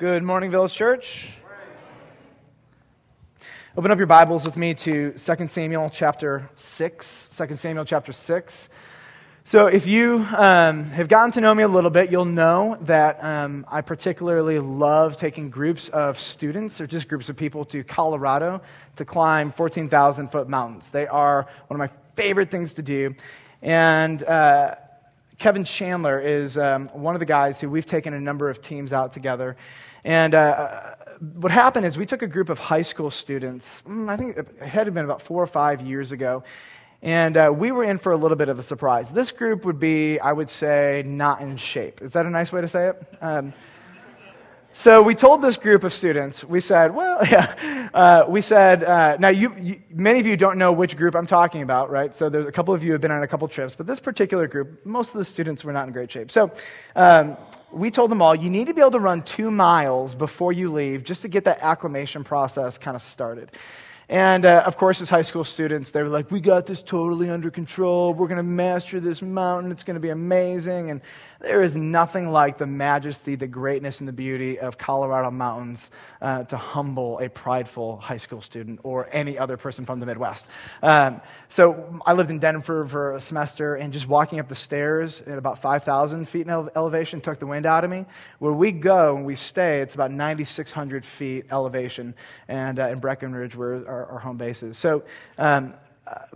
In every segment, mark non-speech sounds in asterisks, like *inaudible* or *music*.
Good morning, Village Church. Open up your Bibles with me to 2 Samuel chapter 6. 2 Samuel chapter 6. So, if you um, have gotten to know me a little bit, you'll know that um, I particularly love taking groups of students or just groups of people to Colorado to climb 14,000 foot mountains. They are one of my favorite things to do. And uh, Kevin Chandler is um, one of the guys who we've taken a number of teams out together. And uh, what happened is we took a group of high school students, mm, I think it had been about four or five years ago, and uh, we were in for a little bit of a surprise. This group would be, I would say, not in shape. Is that a nice way to say it? Um, so we told this group of students, we said, well, *laughs* yeah, uh, we said, uh, now you, you, many of you don't know which group I'm talking about, right? So there's a couple of you have been on a couple trips, but this particular group, most of the students were not in great shape. So um, we told them all, you need to be able to run two miles before you leave just to get that acclimation process kind of started. And uh, of course, as high school students, they were like, We got this totally under control. We're going to master this mountain. It's going to be amazing. And there is nothing like the majesty, the greatness, and the beauty of Colorado mountains uh, to humble a prideful high school student or any other person from the Midwest. Um, so I lived in Denver for a semester, and just walking up the stairs at about 5,000 feet in ele- elevation took the wind out of me. Where we go and we stay, it's about 9,600 feet elevation, and uh, in Breckenridge, where our, our home bases. So um,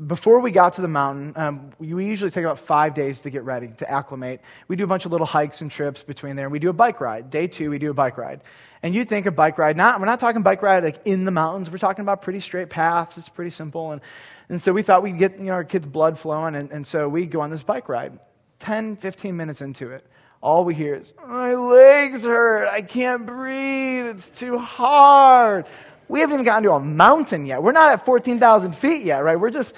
before we got to the mountain, um, we usually take about five days to get ready, to acclimate. We do a bunch of little hikes and trips between there, and we do a bike ride. Day two, we do a bike ride. And you think a bike ride, not, we're not talking bike ride like in the mountains, we're talking about pretty straight paths. It's pretty simple. And, and so we thought we'd get you know, our kids' blood flowing, and, and so we go on this bike ride. 10, 15 minutes into it, all we hear is, My legs hurt. I can't breathe. It's too hard. We haven't even gotten to a mountain yet. We're not at 14,000 feet yet, right? We're just.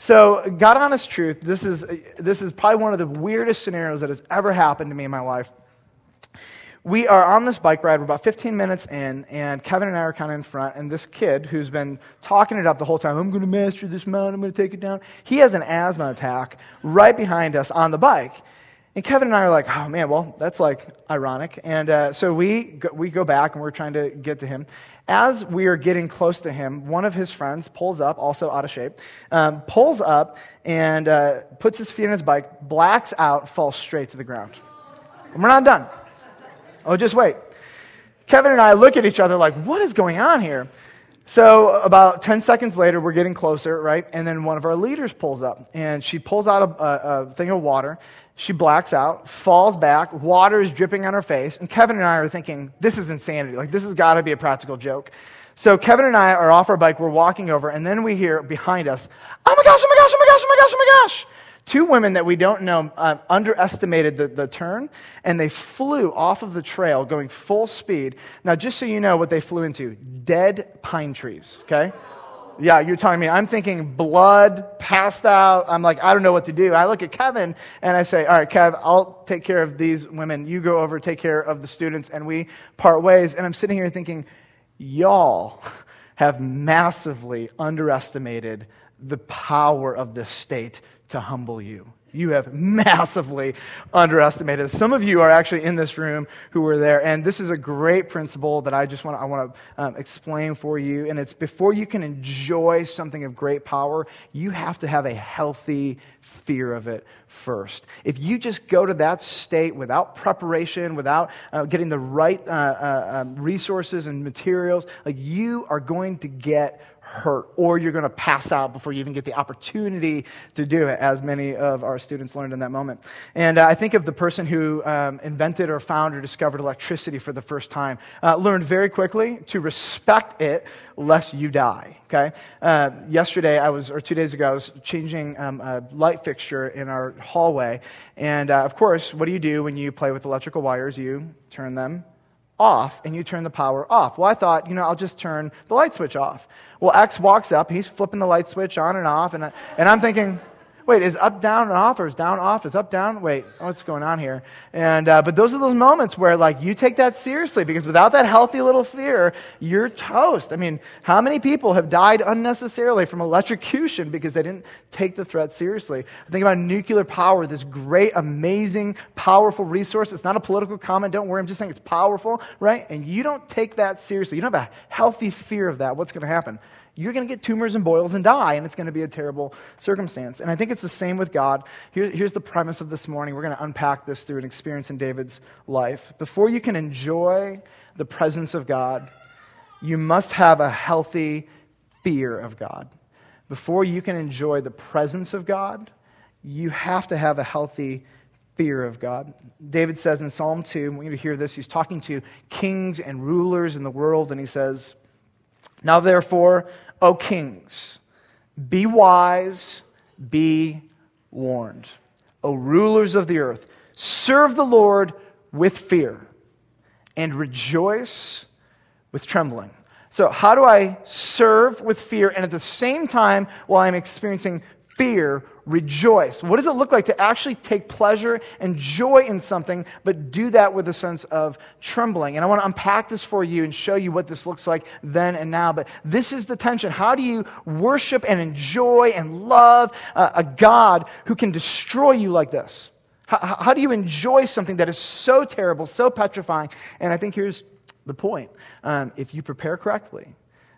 So, God honest truth, this is, this is probably one of the weirdest scenarios that has ever happened to me in my life. We are on this bike ride. We're about 15 minutes in, and Kevin and I are kind of in front. And this kid who's been talking it up the whole time, I'm going to master this mountain, I'm going to take it down. He has an asthma attack right behind us on the bike. And Kevin and I are like, oh man, well, that's like ironic. And uh, so we go, we go back and we're trying to get to him. As we are getting close to him, one of his friends pulls up, also out of shape, um, pulls up and uh, puts his feet on his bike, blacks out, falls straight to the ground. And we're not done. Oh, just wait. Kevin and I look at each other like, what is going on here? So, about 10 seconds later, we're getting closer, right? And then one of our leaders pulls up, and she pulls out a, a, a thing of water, she blacks out, falls back, water is dripping on her face, and Kevin and I are thinking, this is insanity. Like, this has got to be a practical joke. So Kevin and I are off our bike, we're walking over, and then we hear behind us, oh my gosh, oh my gosh, oh my gosh, oh my gosh, oh my gosh. Two women that we don't know um, underestimated the, the turn, and they flew off of the trail going full speed. Now, just so you know what they flew into dead pine trees, okay? Yeah, you're telling me. I'm thinking blood, passed out. I'm like, I don't know what to do. I look at Kevin and I say, All right, Kev, I'll take care of these women. You go over, take care of the students, and we part ways. And I'm sitting here thinking, Y'all *laughs* have massively underestimated the power of this state to humble you you have massively underestimated. Some of you are actually in this room who were there, and this is a great principle that I just want to, I want to um, explain for you. And it's before you can enjoy something of great power, you have to have a healthy fear of it first. If you just go to that state without preparation, without uh, getting the right uh, uh, um, resources and materials, like you are going to get hurt, or you're going to pass out before you even get the opportunity to do it, as many of our students learned in that moment. And uh, I think of the person who um, invented or found or discovered electricity for the first time, uh, learned very quickly to respect it lest you die. Okay? Uh, yesterday, I was, or two days ago, I was changing um, a light fixture in our hallway. And uh, of course, what do you do when you play with electrical wires? You turn them off and you turn the power off. Well, I thought, you know, I'll just turn the light switch off. Well, X walks up, he's flipping the light switch on and off, and, I, and I'm thinking, wait, is up, down, and off, or is down, off? Is up, down? Wait, what's going on here? And, uh, but those are those moments where, like, you take that seriously because without that healthy little fear, you're toast. I mean, how many people have died unnecessarily from electrocution because they didn't take the threat seriously? Think about nuclear power, this great, amazing, powerful resource. It's not a political comment. Don't worry. I'm just saying it's powerful, right? And you don't take that seriously. You don't have a healthy fear of that. What's going to happen? You're going to get tumors and boils and die, and it's going to be a terrible circumstance. And I think it's the same with God. Here, here's the premise of this morning. We're going to unpack this through an experience in David's life. Before you can enjoy the presence of God, you must have a healthy fear of God. Before you can enjoy the presence of God, you have to have a healthy fear of God. David says in Psalm 2, we're going to hear this, he's talking to kings and rulers in the world, and he says, Now therefore, O kings, be wise, be warned. O rulers of the earth, serve the Lord with fear and rejoice with trembling. So, how do I serve with fear and at the same time, while I'm experiencing fear, rejoice. What does it look like to actually take pleasure and joy in something, but do that with a sense of trembling? And I want to unpack this for you and show you what this looks like then and now. But this is the tension. How do you worship and enjoy and love a God who can destroy you like this? How, how do you enjoy something that is so terrible, so petrifying? And I think here's the point um, if you prepare correctly,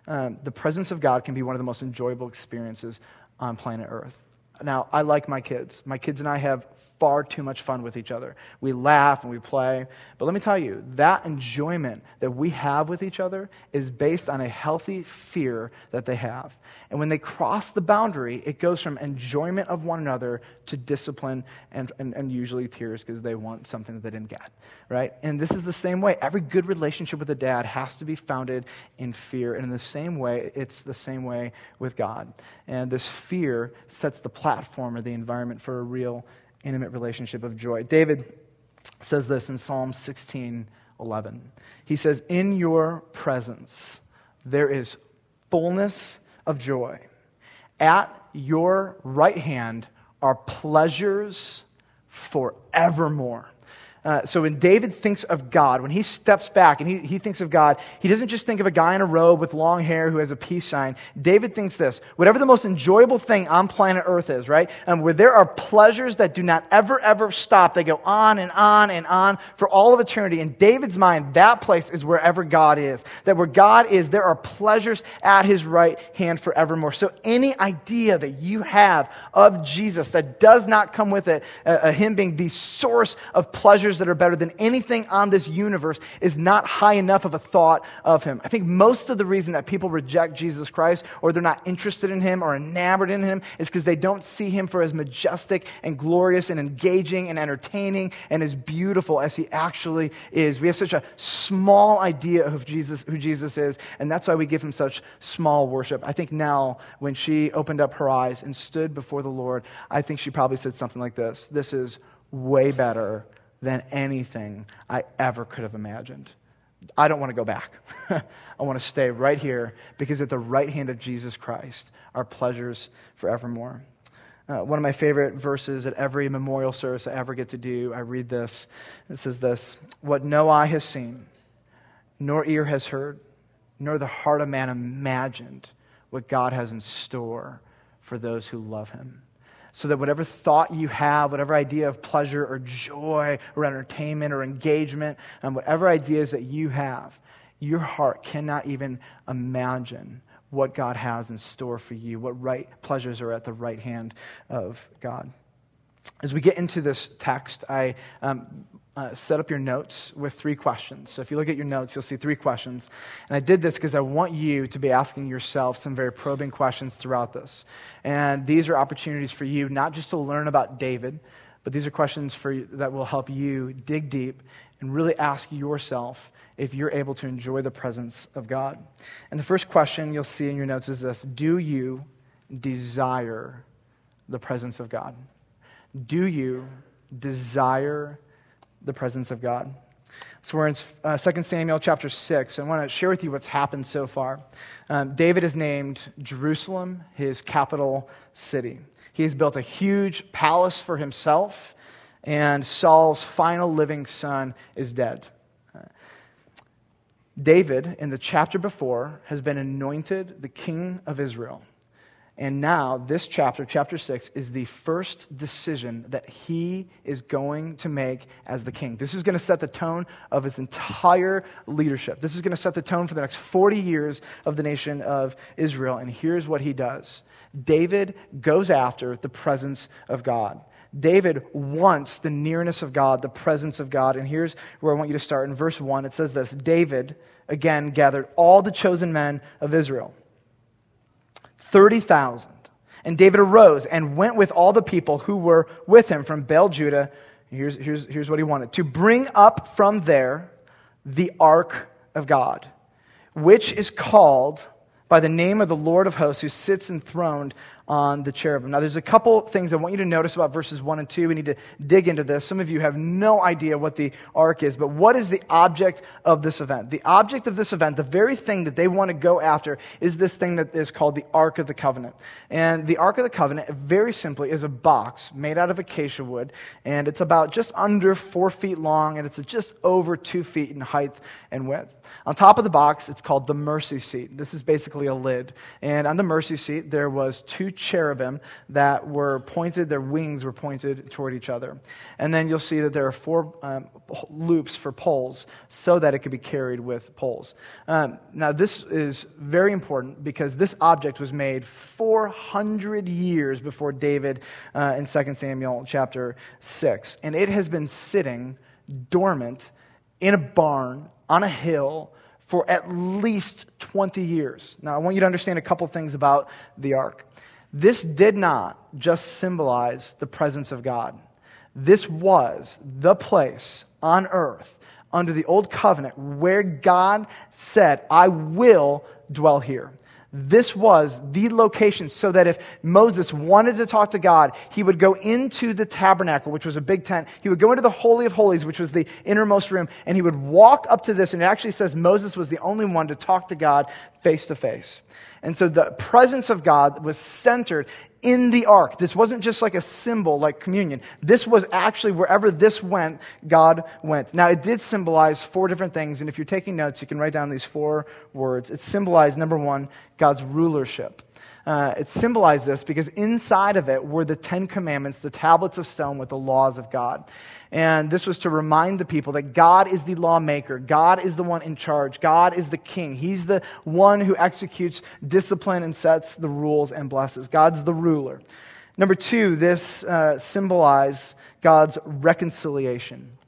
um, the presence of God can be one of the most enjoyable experiences on planet Earth. Now, I like my kids. My kids and I have far too much fun with each other. We laugh and we play. But let me tell you, that enjoyment that we have with each other is based on a healthy fear that they have. And when they cross the boundary, it goes from enjoyment of one another to discipline and, and, and usually tears because they want something that they didn't get, right? And this is the same way. Every good relationship with a dad has to be founded in fear. And in the same way, it's the same way with God. And this fear sets the platform or the environment for a real intimate relationship of joy. David says this in Psalm 16 11. He says, In your presence there is fullness of joy. At your right hand are pleasures forevermore. Uh, so when David thinks of God, when he steps back and he, he thinks of God, he doesn't just think of a guy in a robe with long hair who has a peace sign. David thinks this whatever the most enjoyable thing on planet Earth is, right? And where there are pleasures that do not ever, ever stop, they go on and on and on for all of eternity. In David's mind, that place is wherever God is. That where God is, there are pleasures at his right hand forevermore. So any idea that you have of Jesus that does not come with it, uh, uh him being the source of pleasure that are better than anything on this universe is not high enough of a thought of him. I think most of the reason that people reject Jesus Christ or they're not interested in him or enamored in him is because they don't see him for as majestic and glorious and engaging and entertaining and as beautiful as he actually is. We have such a small idea of Jesus, who Jesus is, and that's why we give him such small worship. I think now, when she opened up her eyes and stood before the Lord, I think she probably said something like this This is way better than anything I ever could have imagined. I don't want to go back. *laughs* I want to stay right here because at the right hand of Jesus Christ are pleasures forevermore. Uh, one of my favorite verses at every memorial service I ever get to do, I read this. It says this What no eye has seen, nor ear has heard, nor the heart of man imagined what God has in store for those who love him so that whatever thought you have, whatever idea of pleasure or joy or entertainment or engagement, and whatever ideas that you have, your heart cannot even imagine what God has in store for you, what right pleasures are at the right hand of God. As we get into this text, I um, uh, set up your notes with three questions. So if you look at your notes, you'll see three questions. And I did this because I want you to be asking yourself some very probing questions throughout this. And these are opportunities for you not just to learn about David, but these are questions for you, that will help you dig deep and really ask yourself if you're able to enjoy the presence of God. And the first question you'll see in your notes is this Do you desire the presence of God? Do you desire the presence of God. So we're in uh, 2 Samuel chapter 6. I want to share with you what's happened so far. Um, David has named Jerusalem his capital city. He has built a huge palace for himself, and Saul's final living son is dead. David, in the chapter before, has been anointed the king of Israel. And now, this chapter, chapter 6, is the first decision that he is going to make as the king. This is going to set the tone of his entire leadership. This is going to set the tone for the next 40 years of the nation of Israel. And here's what he does David goes after the presence of God. David wants the nearness of God, the presence of God. And here's where I want you to start. In verse 1, it says this David, again, gathered all the chosen men of Israel 30,000. And David arose and went with all the people who were with him from Baal Judah. Here's, here's, here's what he wanted to bring up from there the ark of God, which is called by the name of the Lord of hosts, who sits enthroned on the cherubim. Now, there's a couple things I want you to notice about verses 1 and 2. We need to dig into this. Some of you have no idea what the ark is, but what is the object of this event? The object of this event, the very thing that they want to go after, is this thing that is called the Ark of the Covenant. And the Ark of the Covenant, very simply, is a box made out of acacia wood, and it's about just under four feet long, and it's just over two feet in height and width. On top of the box, it's called the mercy seat. This is basically a lid. And on the mercy seat, there was two cherubim that were pointed, their wings were pointed toward each other. And then you'll see that there are four um, loops for poles so that it could be carried with poles. Um, now, this is very important because this object was made 400 years before David uh, in 2 Samuel chapter 6. And it has been sitting dormant in a barn on a hill for at least 20 years. Now, I want you to understand a couple things about the ark. This did not just symbolize the presence of God, this was the place on earth under the old covenant where God said, I will dwell here. This was the location so that if Moses wanted to talk to God, he would go into the tabernacle, which was a big tent. He would go into the Holy of Holies, which was the innermost room, and he would walk up to this. And it actually says Moses was the only one to talk to God face to face. And so the presence of God was centered in the ark. This wasn't just like a symbol like communion. This was actually wherever this went, God went. Now, it did symbolize four different things. And if you're taking notes, you can write down these four words. It symbolized, number one, God's rulership. Uh, it symbolized this because inside of it were the Ten Commandments, the tablets of stone with the laws of God. And this was to remind the people that God is the lawmaker. God is the one in charge. God is the king. He's the one who executes discipline and sets the rules and blesses. God's the ruler. Number two, this uh, symbolized God's reconciliation.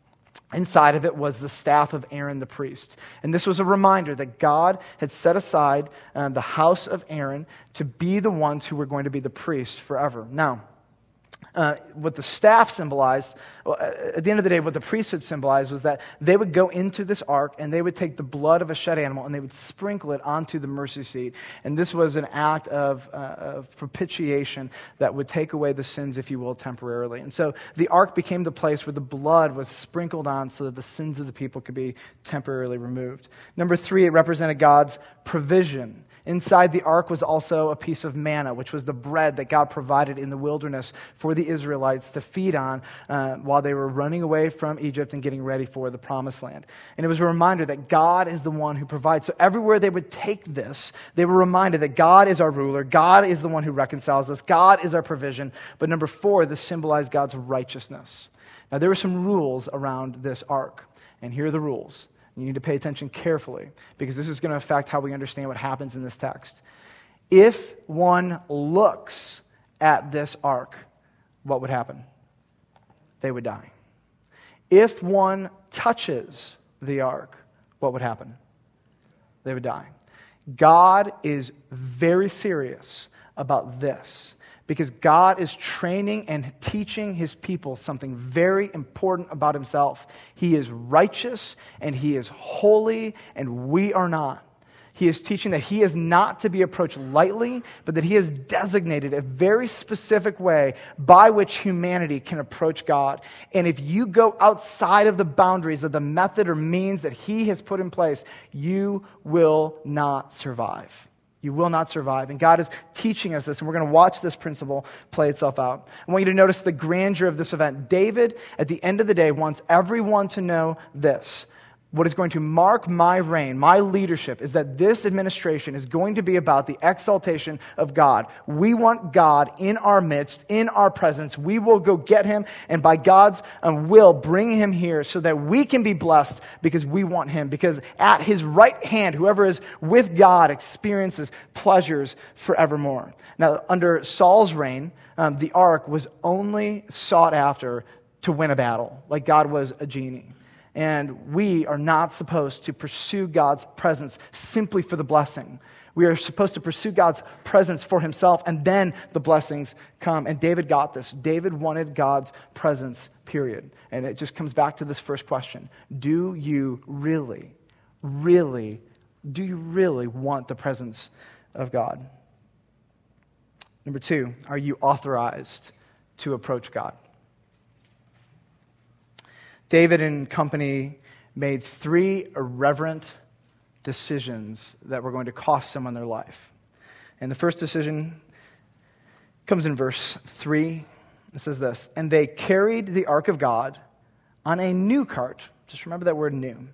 Inside of it was the staff of Aaron the priest. And this was a reminder that God had set aside um, the house of Aaron to be the ones who were going to be the priest forever. Now, uh, what the staff symbolized, well, at the end of the day, what the priesthood symbolized was that they would go into this ark and they would take the blood of a shed animal and they would sprinkle it onto the mercy seat. And this was an act of, uh, of propitiation that would take away the sins, if you will, temporarily. And so the ark became the place where the blood was sprinkled on so that the sins of the people could be temporarily removed. Number three, it represented God's provision. Inside the ark was also a piece of manna, which was the bread that God provided in the wilderness for the Israelites to feed on uh, while they were running away from Egypt and getting ready for the promised land. And it was a reminder that God is the one who provides. So everywhere they would take this, they were reminded that God is our ruler, God is the one who reconciles us, God is our provision. But number four, this symbolized God's righteousness. Now, there were some rules around this ark, and here are the rules. You need to pay attention carefully because this is going to affect how we understand what happens in this text. If one looks at this ark, what would happen? They would die. If one touches the ark, what would happen? They would die. God is very serious about this because God is training and teaching his people something very important about himself. He is righteous and he is holy, and we are not. He is teaching that he is not to be approached lightly, but that he has designated a very specific way by which humanity can approach God. And if you go outside of the boundaries of the method or means that he has put in place, you will not survive. You will not survive. And God is teaching us this, and we're going to watch this principle play itself out. I want you to notice the grandeur of this event. David, at the end of the day, wants everyone to know this what is going to mark my reign, my leadership, is that this administration is going to be about the exaltation of God. We want God in our midst, in our presence. We will go get him, and by God's um, will, bring him here so that we can be blessed because we want him. Because at his right hand, whoever is with God experiences pleasures forevermore. Now, under Saul's reign, um, the ark was only sought after to win a battle, like God was a genie. And we are not supposed to pursue God's presence simply for the blessing. We are supposed to pursue God's presence for himself, and then the blessings come. And David got this. David wanted God's presence, period. And it just comes back to this first question Do you really, really, do you really want the presence of God? Number two, are you authorized to approach God? David and company made three irreverent decisions that were going to cost someone their life. And the first decision comes in verse 3. It says this And they carried the ark of God on a new cart. Just remember that word new.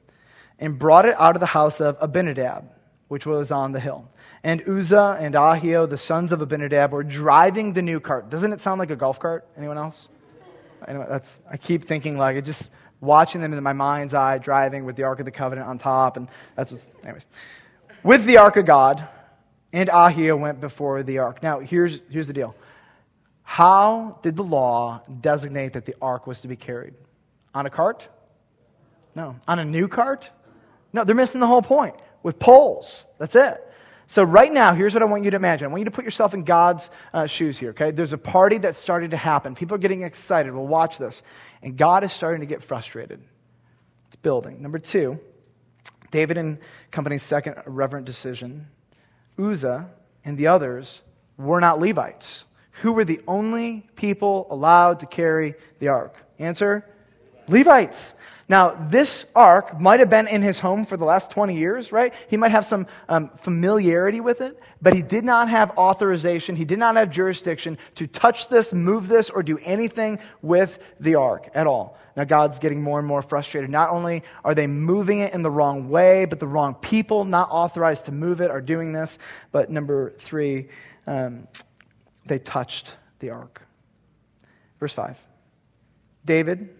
And brought it out of the house of Abinadab, which was on the hill. And Uzzah and Ahio, the sons of Abinadab, were driving the new cart. Doesn't it sound like a golf cart? Anyone else? Anyway, that's, I keep thinking like it just watching them in my mind's eye, driving with the Ark of the Covenant on top. And that's what's, anyways. With the Ark of God, and Ahio went before the Ark. Now, here's, here's the deal. How did the law designate that the Ark was to be carried? On a cart? No. On a new cart? No, they're missing the whole point. With poles. That's it. So, right now, here's what I want you to imagine. I want you to put yourself in God's uh, shoes here, okay? There's a party that's starting to happen. People are getting excited. Well, watch this. And God is starting to get frustrated. It's building. Number two, David and company's second reverent decision Uzzah and the others were not Levites. Who were the only people allowed to carry the ark? Answer Levites. Now, this ark might have been in his home for the last 20 years, right? He might have some um, familiarity with it, but he did not have authorization. He did not have jurisdiction to touch this, move this, or do anything with the ark at all. Now, God's getting more and more frustrated. Not only are they moving it in the wrong way, but the wrong people, not authorized to move it, are doing this. But number three, um, they touched the ark. Verse 5 David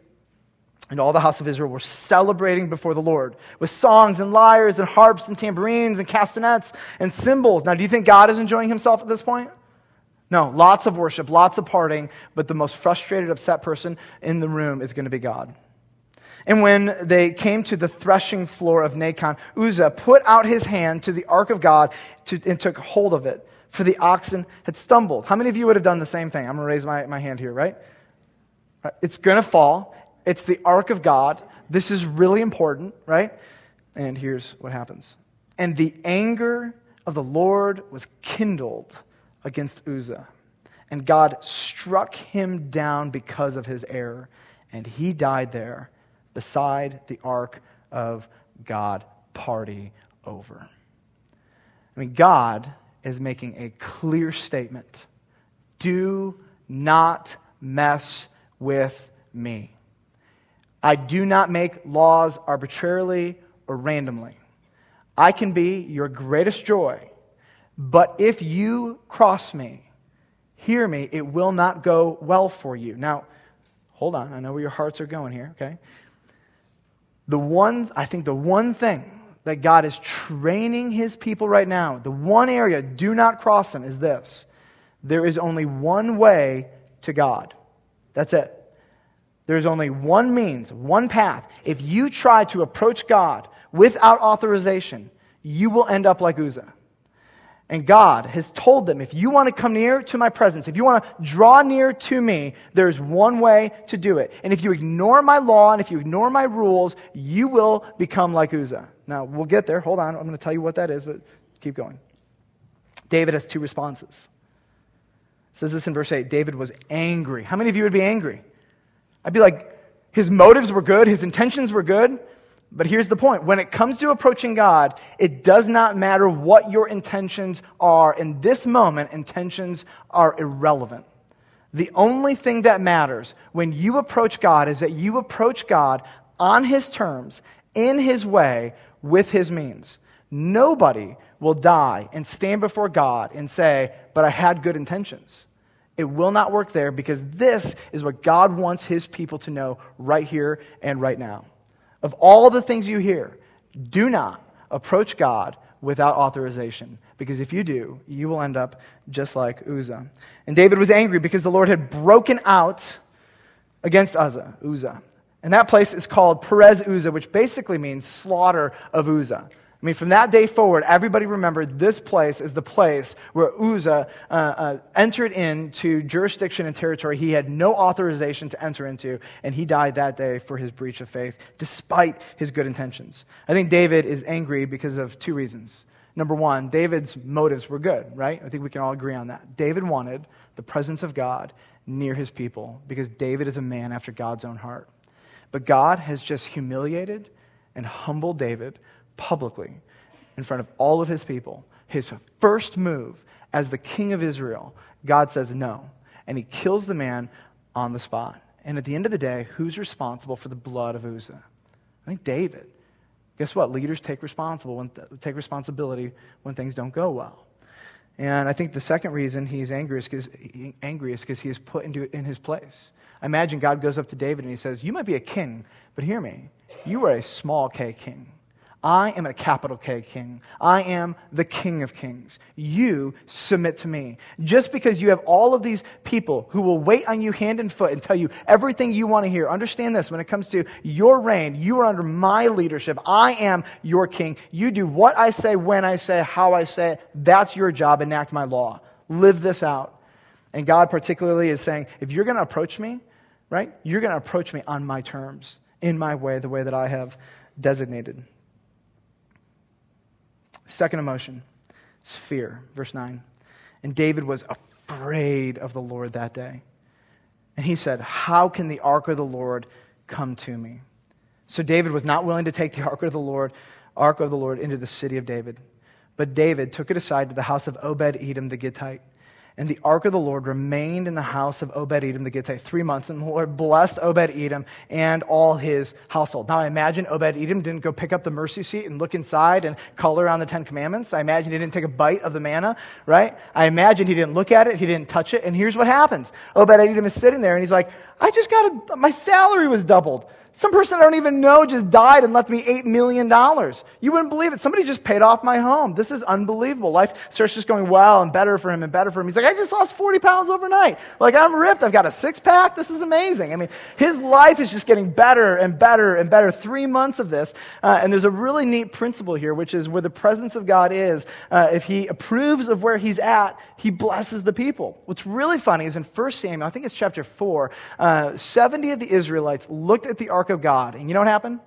and all the house of Israel were celebrating before the Lord with songs and lyres and harps and tambourines and castanets and cymbals. Now, do you think God is enjoying himself at this point? No, lots of worship, lots of partying, but the most frustrated, upset person in the room is going to be God. And when they came to the threshing floor of Nacon, Uzzah put out his hand to the ark of God to, and took hold of it, for the oxen had stumbled. How many of you would have done the same thing? I'm going to raise my, my hand here, right? It's going to fall, it's the ark of God. This is really important, right? And here's what happens. And the anger of the Lord was kindled against Uzzah. And God struck him down because of his error. And he died there beside the ark of God. Party over. I mean, God is making a clear statement do not mess with me. I do not make laws arbitrarily or randomly. I can be your greatest joy, but if you cross me, hear me, it will not go well for you. Now, hold on. I know where your hearts are going here, okay? The one, I think the one thing that God is training his people right now, the one area, do not cross him, is this. There is only one way to God. That's it. There's only one means, one path. If you try to approach God without authorization, you will end up like Uzzah. And God has told them if you want to come near to my presence, if you want to draw near to me, there's one way to do it. And if you ignore my law and if you ignore my rules, you will become like Uzzah. Now, we'll get there. Hold on. I'm going to tell you what that is, but keep going. David has two responses. It says this in verse 8 David was angry. How many of you would be angry? I'd be like, his motives were good, his intentions were good, But here's the point when it comes to approaching God, it does not matter what your intentions are. In this moment, intentions are irrelevant. The only thing that matters when you approach God is that you approach God on His terms, in His way, with His means. Nobody will die and stand before God and say, But I had good intentions. It will not work there because this is what God wants His people to know right here and right now. Of all the things you hear, do not approach God without authorization, because if you do, you will end up just like Uzzah. And David was angry because the Lord had broken out against Uzzah, Uzzah. And that place is called Perez Uzzah, which basically means slaughter of Uzzah. I mean, from that day forward, everybody remembered this place is the place where Uzzah uh, uh, entered into jurisdiction and territory he had no authorization to enter into, and he died that day for his breach of faith, despite his good intentions. I think David is angry because of two reasons. Number one, David's motives were good, right? I think we can all agree on that. David wanted the presence of God near his people because David is a man after God's own heart. But God has just humiliated and humbled David publicly in front of all of his people. His first move as the king of Israel, God says no. And he kills the man on the spot. And at the end of the day, who's responsible for the blood of Uzzah? I think David. Guess what? Leaders take, responsible when th- take responsibility when things don't go well. And I think the second reason he's angry is because angry is because he is put into in his place. I imagine God goes up to David and he says, "You might be a king, but hear me. You are a small K king. I am a capital K king. I am the king of kings. You submit to me. Just because you have all of these people who will wait on you hand and foot and tell you everything you want to hear, understand this when it comes to your reign, you are under my leadership. I am your king. You do what I say, when I say, how I say. That's your job. Enact my law. Live this out. And God, particularly, is saying, if you're going to approach me, right, you're going to approach me on my terms, in my way, the way that I have designated. Second emotion is fear. Verse 9. And David was afraid of the Lord that day. And he said, How can the ark of the Lord come to me? So David was not willing to take the ark of the Lord, ark of the Lord into the city of David. But David took it aside to the house of Obed Edom the Gittite and the ark of the Lord remained in the house of Obed Edom the Gittite three months, and the Lord blessed Obed Edom and all his household. Now, I imagine Obed Edom didn't go pick up the mercy seat and look inside and color on the Ten Commandments. I imagine he didn't take a bite of the manna, right? I imagine he didn't look at it, he didn't touch it. And here's what happens Obed Edom is sitting there, and he's like, I just got a, my salary was doubled. Some person I don't even know just died and left me $8 million. You wouldn't believe it. Somebody just paid off my home. This is unbelievable. Life starts just going well and better for him and better for him. He's like, I just lost 40 pounds overnight. Like, I'm ripped. I've got a six pack. This is amazing. I mean, his life is just getting better and better and better. Three months of this. Uh, and there's a really neat principle here, which is where the presence of God is, uh, if he approves of where he's at, he blesses the people. What's really funny is in 1 Samuel, I think it's chapter 4, uh, 70 of the Israelites looked at the ark of God. And you know what happened?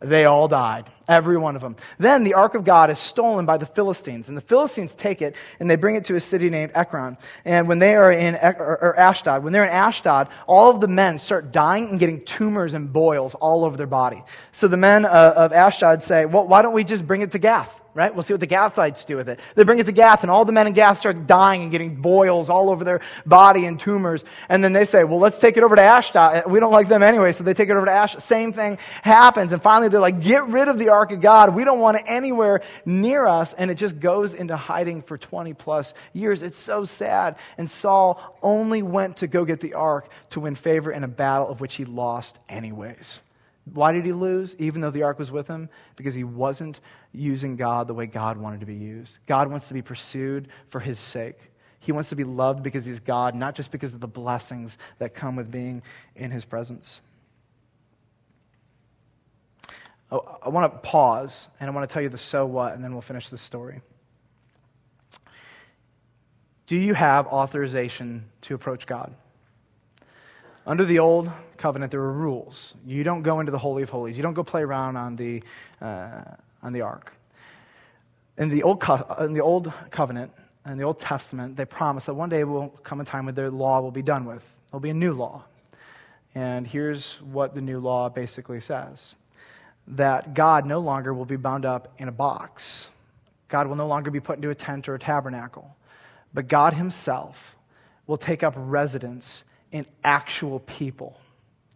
They all died, every one of them. Then the ark of God is stolen by the Philistines, and the Philistines take it and they bring it to a city named Ekron. And when they are in or Ashdod, when they're in Ashdod, all of the men start dying and getting tumors and boils all over their body. So the men uh, of Ashdod say, "Well, why don't we just bring it to Gath?" right? We'll see what the Gathites do with it. They bring it to Gath, and all the men in Gath start dying and getting boils all over their body and tumors. And then they say, well, let's take it over to Ashdod. We don't like them anyway, so they take it over to Ashdod. Same thing happens. And finally, they're like, get rid of the ark of God. We don't want it anywhere near us. And it just goes into hiding for 20 plus years. It's so sad. And Saul only went to go get the ark to win favor in a battle of which he lost anyways. Why did he lose, even though the ark was with him? Because he wasn't using God the way God wanted to be used. God wants to be pursued for his sake. He wants to be loved because he's God, not just because of the blessings that come with being in his presence. Oh, I want to pause and I want to tell you the so what, and then we'll finish the story. Do you have authorization to approach God? Under the old covenant, there were rules. You don't go into the Holy of Holies, you don't go play around on the, uh, on the ark. In the, old co- in the Old Covenant, in the Old Testament, they promised that one day will come a time when their law will be done with. There'll be a new law. And here's what the new law basically says that God no longer will be bound up in a box. God will no longer be put into a tent or a tabernacle, but God Himself will take up residence in actual people.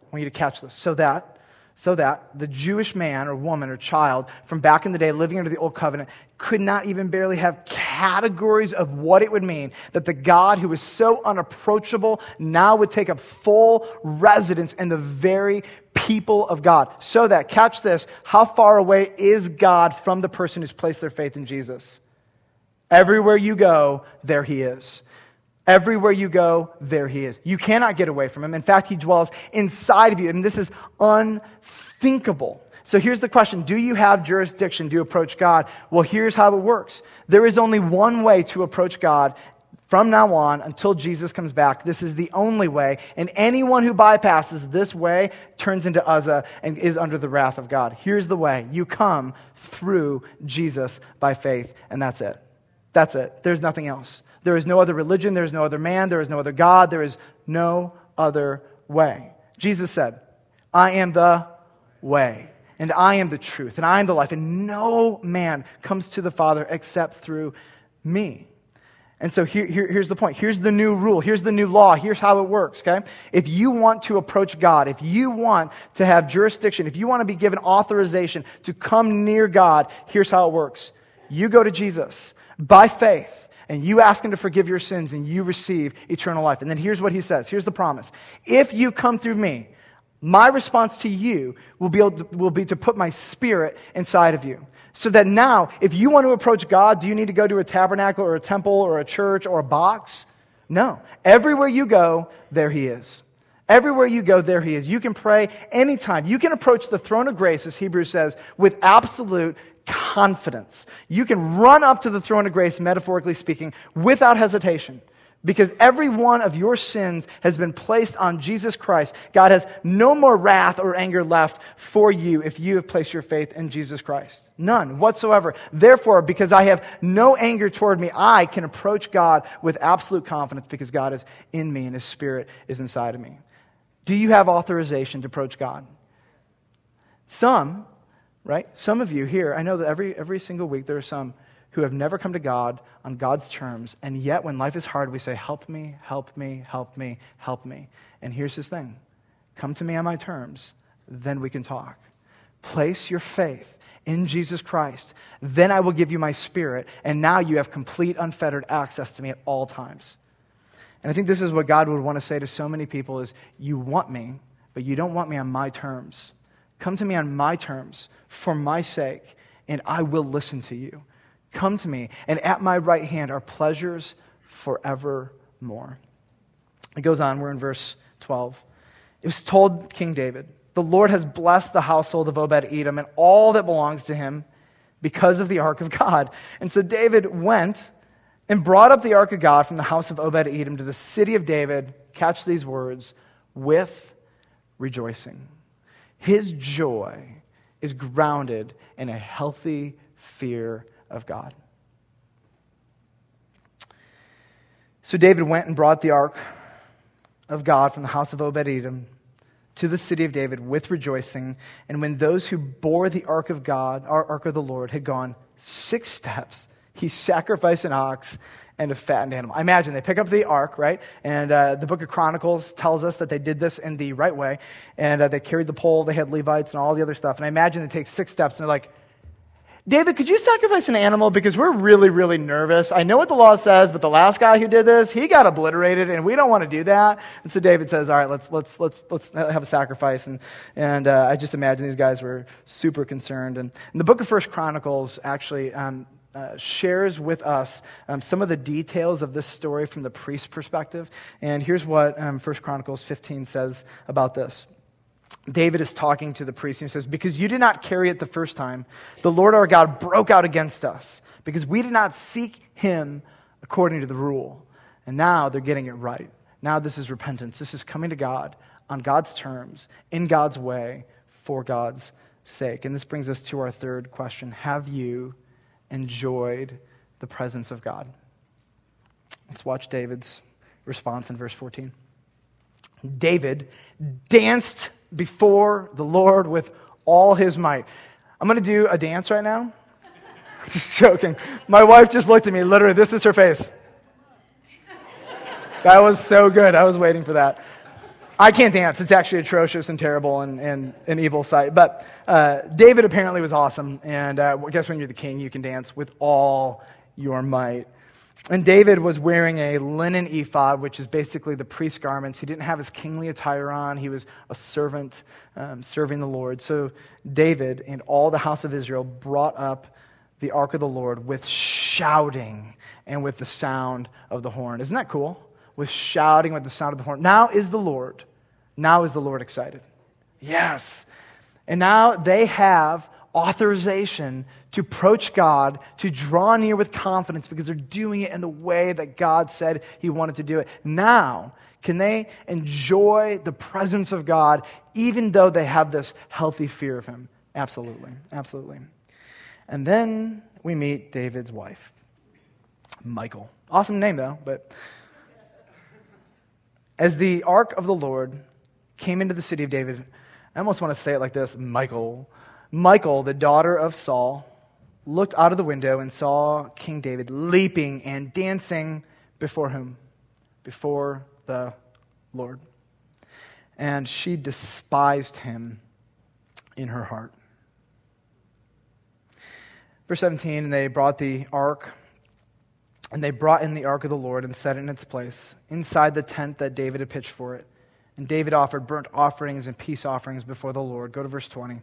I want you to catch this. So that so that the Jewish man or woman or child from back in the day living under the old covenant could not even barely have categories of what it would mean that the God who was so unapproachable now would take up full residence in the very people of God. So that, catch this, how far away is God from the person who's placed their faith in Jesus? Everywhere you go, there he is. Everywhere you go, there he is. You cannot get away from him. In fact, he dwells inside of you. And this is unthinkable. So here's the question Do you have jurisdiction to approach God? Well, here's how it works there is only one way to approach God from now on until Jesus comes back. This is the only way. And anyone who bypasses this way turns into Uzzah and is under the wrath of God. Here's the way you come through Jesus by faith, and that's it. That's it. There's nothing else. There is no other religion, there is no other man, there is no other God, there is no other way. Jesus said, I am the way, and I am the truth, and I am the life, and no man comes to the Father except through me. And so here, here, here's the point. Here's the new rule. Here's the new law. Here's how it works, okay? If you want to approach God, if you want to have jurisdiction, if you want to be given authorization to come near God, here's how it works. You go to Jesus by faith and you ask him to forgive your sins and you receive eternal life. And then here's what he says here's the promise. If you come through me, my response to you will be, to, will be to put my spirit inside of you. So that now, if you want to approach God, do you need to go to a tabernacle or a temple or a church or a box? No. Everywhere you go, there he is. Everywhere you go, there he is. You can pray anytime. You can approach the throne of grace, as Hebrews says, with absolute confidence. You can run up to the throne of grace, metaphorically speaking, without hesitation. Because every one of your sins has been placed on Jesus Christ. God has no more wrath or anger left for you if you have placed your faith in Jesus Christ. None whatsoever. Therefore, because I have no anger toward me, I can approach God with absolute confidence because God is in me and His Spirit is inside of me. Do you have authorization to approach God? Some right? Some of you here, I know that every, every single week there are some who have never come to God on God's terms, and yet when life is hard, we say, Help me, help me, help me, help me. And here's his thing come to me on my terms, then we can talk. Place your faith in Jesus Christ, then I will give you my spirit, and now you have complete, unfettered access to me at all times. And I think this is what God would want to say to so many people is you want me, but you don't want me on my terms. Come to me on my terms for my sake, and I will listen to you. Come to me, and at my right hand are pleasures forevermore. It goes on, we're in verse 12. It was told King David, The Lord has blessed the household of Obed Edom and all that belongs to him because of the ark of God. And so David went and brought up the ark of God from the house of Obed Edom to the city of David. Catch these words with rejoicing. His joy is grounded in a healthy fear of God. So David went and brought the ark of God from the house of Obed Edom to the city of David with rejoicing. And when those who bore the ark of God, our ark of the Lord, had gone six steps, he sacrificed an ox and a fattened animal. I imagine they pick up the ark, right? And uh, the book of Chronicles tells us that they did this in the right way. And uh, they carried the pole, they had Levites and all the other stuff. And I imagine they take six steps and they're like, David, could you sacrifice an animal? Because we're really, really nervous. I know what the law says, but the last guy who did this, he got obliterated, and we don't want to do that. And so David says, All right, let's, let's, let's, let's have a sacrifice. And, and uh, I just imagine these guys were super concerned. And in the book of First Chronicles, actually, um, uh, shares with us um, some of the details of this story from the priest's perspective. And here's what um, 1 Chronicles 15 says about this. David is talking to the priest and he says, Because you did not carry it the first time, the Lord our God broke out against us because we did not seek him according to the rule. And now they're getting it right. Now this is repentance. This is coming to God on God's terms, in God's way, for God's sake. And this brings us to our third question Have you enjoyed the presence of God. Let's watch David's response in verse 14. David danced before the Lord with all his might. I'm going to do a dance right now. *laughs* just joking. My wife just looked at me. Literally, this is her face. That was so good. I was waiting for that. I can't dance. It's actually atrocious and terrible and, and an evil sight. But uh, David apparently was awesome. And uh, I guess when you're the king, you can dance with all your might. And David was wearing a linen ephod, which is basically the priest's garments. He didn't have his kingly attire on, he was a servant um, serving the Lord. So David and all the house of Israel brought up the ark of the Lord with shouting and with the sound of the horn. Isn't that cool? With shouting with the sound of the horn. Now is the Lord, now is the Lord excited. Yes. And now they have authorization to approach God, to draw near with confidence because they're doing it in the way that God said He wanted to do it. Now, can they enjoy the presence of God even though they have this healthy fear of Him? Absolutely. Absolutely. And then we meet David's wife, Michal. Awesome name, though, but as the ark of the Lord came into the city of David, I almost want to say it like this Michal. Michal, the daughter of Saul, looked out of the window and saw King David leaping and dancing before whom? Before the Lord. And she despised him in her heart. Verse 17, and they brought the ark, and they brought in the ark of the Lord and set it in its place, inside the tent that David had pitched for it. And David offered burnt offerings and peace offerings before the Lord. Go to verse 20.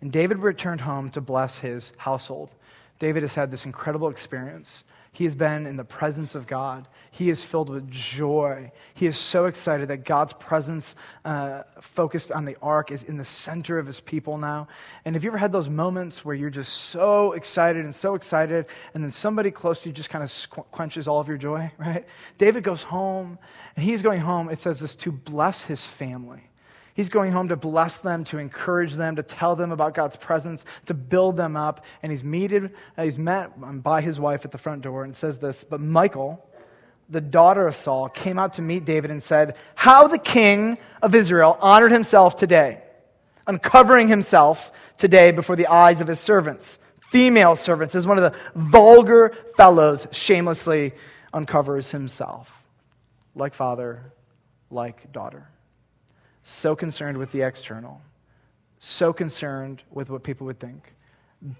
And David returned home to bless his household. David has had this incredible experience. He has been in the presence of God. He is filled with joy. He is so excited that God's presence, uh, focused on the ark, is in the center of his people now. And have you ever had those moments where you're just so excited and so excited, and then somebody close to you just kind of quenches all of your joy, *laughs* right? David goes home, and he's going home, it says this, to bless his family. He's going home to bless them, to encourage them, to tell them about God's presence, to build them up. And he's meted, uh, he's met by his wife at the front door and says this, but Michal, the daughter of Saul, came out to meet David and said, How the king of Israel honored himself today, uncovering himself today before the eyes of his servants, female servants, as one of the vulgar fellows shamelessly uncovers himself, like father, like daughter so concerned with the external, so concerned with what people would think,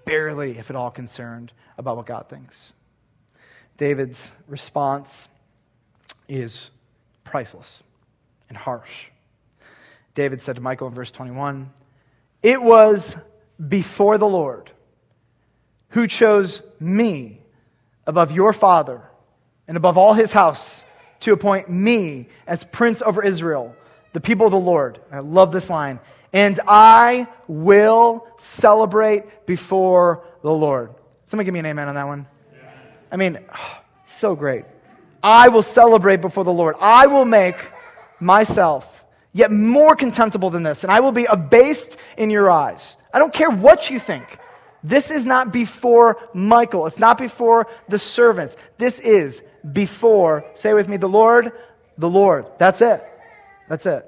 barely, if at all, concerned about what God thinks. David's response is priceless and harsh. David said to Michal in verse 21 It was before the Lord who chose me above your father and above all his house to appoint me as prince over Israel the people of the Lord. I love this line. And I will celebrate before the Lord. Somebody give me an amen on that one. I mean, oh, *sighs* so great. I will celebrate before the Lord. I will make myself yet more contemptible than this, and I will be abased in your eyes. I don't care what you think. This is not before Michal. It's not before the servants. This is before, say with me, the Lord, the Lord. That's it. That's it.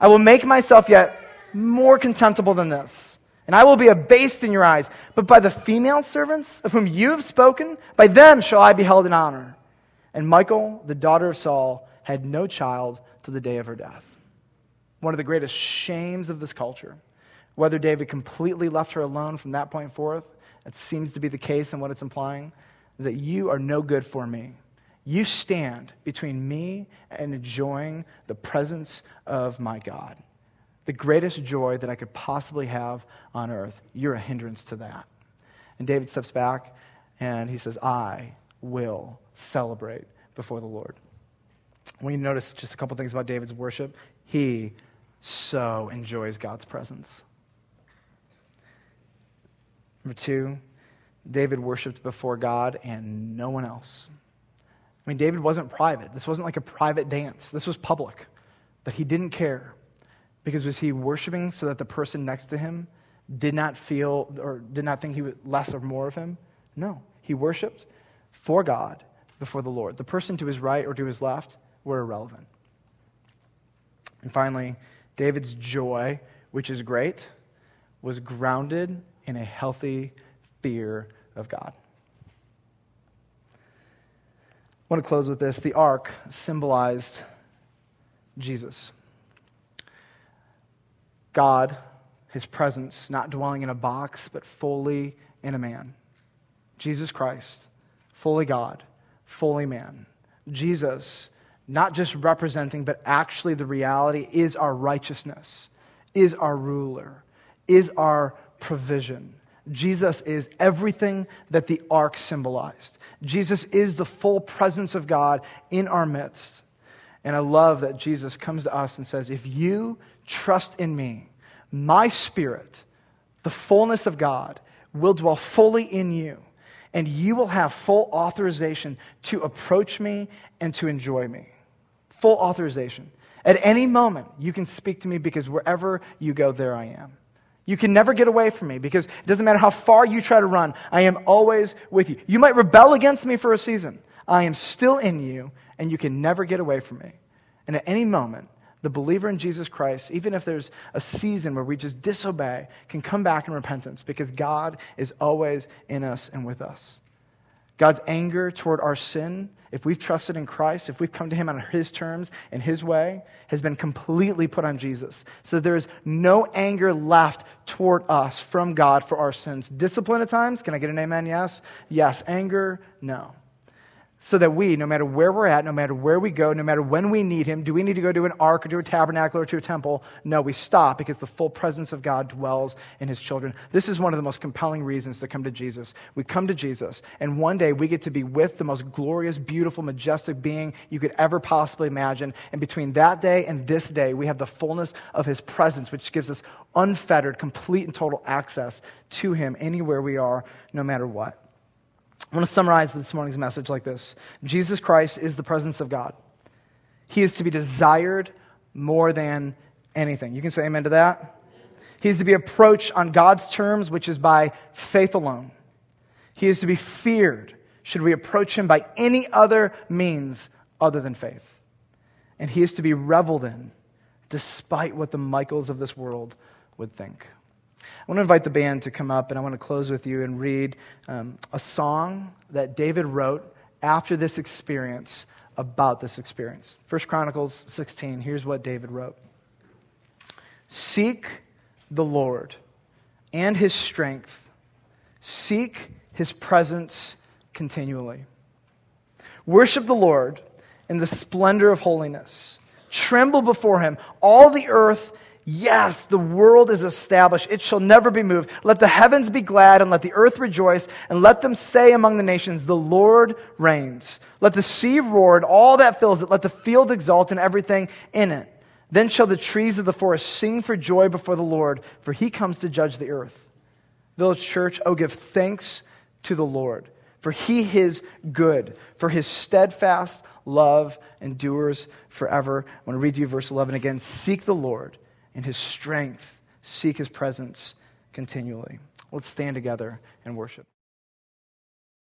I will make myself yet more contemptible than this, and I will be abased in your eyes. But by the female servants of whom you have spoken, by them shall I be held in honor. And Michal, the daughter of Saul, had no child to the day of her death. One of the greatest shames of this culture. Whether David completely left her alone from that point forth, it seems to be the case and what it's implying, is that you are no good for me. You stand between me and enjoying the presence of my God. The greatest joy that I could possibly have on earth, you're a hindrance to that. And David steps back and he says, I will celebrate before the Lord. When you notice just a couple things about David's worship, he so enjoys God's presence. Number two, David worshiped before God and no one else. I mean, David wasn't private. This wasn't like a private dance, this was public. But he didn't care because was he worshiping so that the person next to him did not feel or did not think he was less or more of him? No. He worshiped for God before the Lord. The person to his right or to his left were irrelevant. And finally, David's joy, which is great, was grounded in a healthy fear of God. I want to close with this. The ark symbolized Jesus. God, his presence, not dwelling in a box, but fully in a man. Jesus Christ, fully God, fully man. Jesus, not just representing, but actually the reality, is our righteousness, is our ruler, is our provision. Jesus is everything that the ark symbolized. Jesus is the full presence of God in our midst. And I love that Jesus comes to us and says, If you trust in me, my spirit, the fullness of God, will dwell fully in you, and you will have full authorization to approach me and to enjoy me. Full authorization. At any moment, you can speak to me because wherever you go, there I am. You can never get away from me because it doesn't matter how far you try to run, I am always with you. You might rebel against me for a season. I am still in you, and you can never get away from me. And at any moment, the believer in Jesus Christ, even if there's a season where we just disobey, can come back in repentance because God is always in us and with us. God's anger toward our sin, if we've trusted in Christ, if we've come to Him on His terms and His way, has been completely put on Jesus. So there is no anger left toward us from God for our sins. Discipline at times, can I get an amen? Yes? Yes. Anger? No so that we, no matter where we're at, no matter where we go, no matter when we need Him, do we need to go to an ark or to a tabernacle or to a temple? No, we stop because the full presence of God dwells in His children. This is one of the most compelling reasons to come to Jesus. We come to Jesus, and one day we get to be with the most glorious, beautiful, majestic being you could ever possibly imagine. And between that day and this day, we have the fullness of His presence, which gives us unfettered, complete, and total access to Him anywhere we are, no matter what. I want to summarize this morning's message like this Jesus Christ is the presence of God. He is to be desired more than anything. You can say amen to that. He is to be approached on God's terms, which is by faith alone. He is to be feared should we approach him by any other means other than faith. And he is to be reveled in despite what the Michals of this world would think. I want to invite the band to come up, and I want to close with you and read um, a song that David wrote after this experience about this experience. First Chronicles 16, here's what David wrote Seek the Lord and his strength, seek his presence continually. Worship the Lord in the splendor of holiness. Tremble before him, all the earth Yes, the world is established. It shall never be moved. Let the heavens be glad and let the earth rejoice and let them say among the nations, the Lord reigns. Let the sea roar and all that fills it. Let the field exult and everything in it. Then shall the trees of the forest sing for joy before the Lord, for he comes to judge the earth. Village Church, oh, give thanks to the Lord, for he is good, for his steadfast love endures forever. I want to read to you verse 11 again. Seek the Lord in his strength, seek his presence continually. Let's stand together and worship.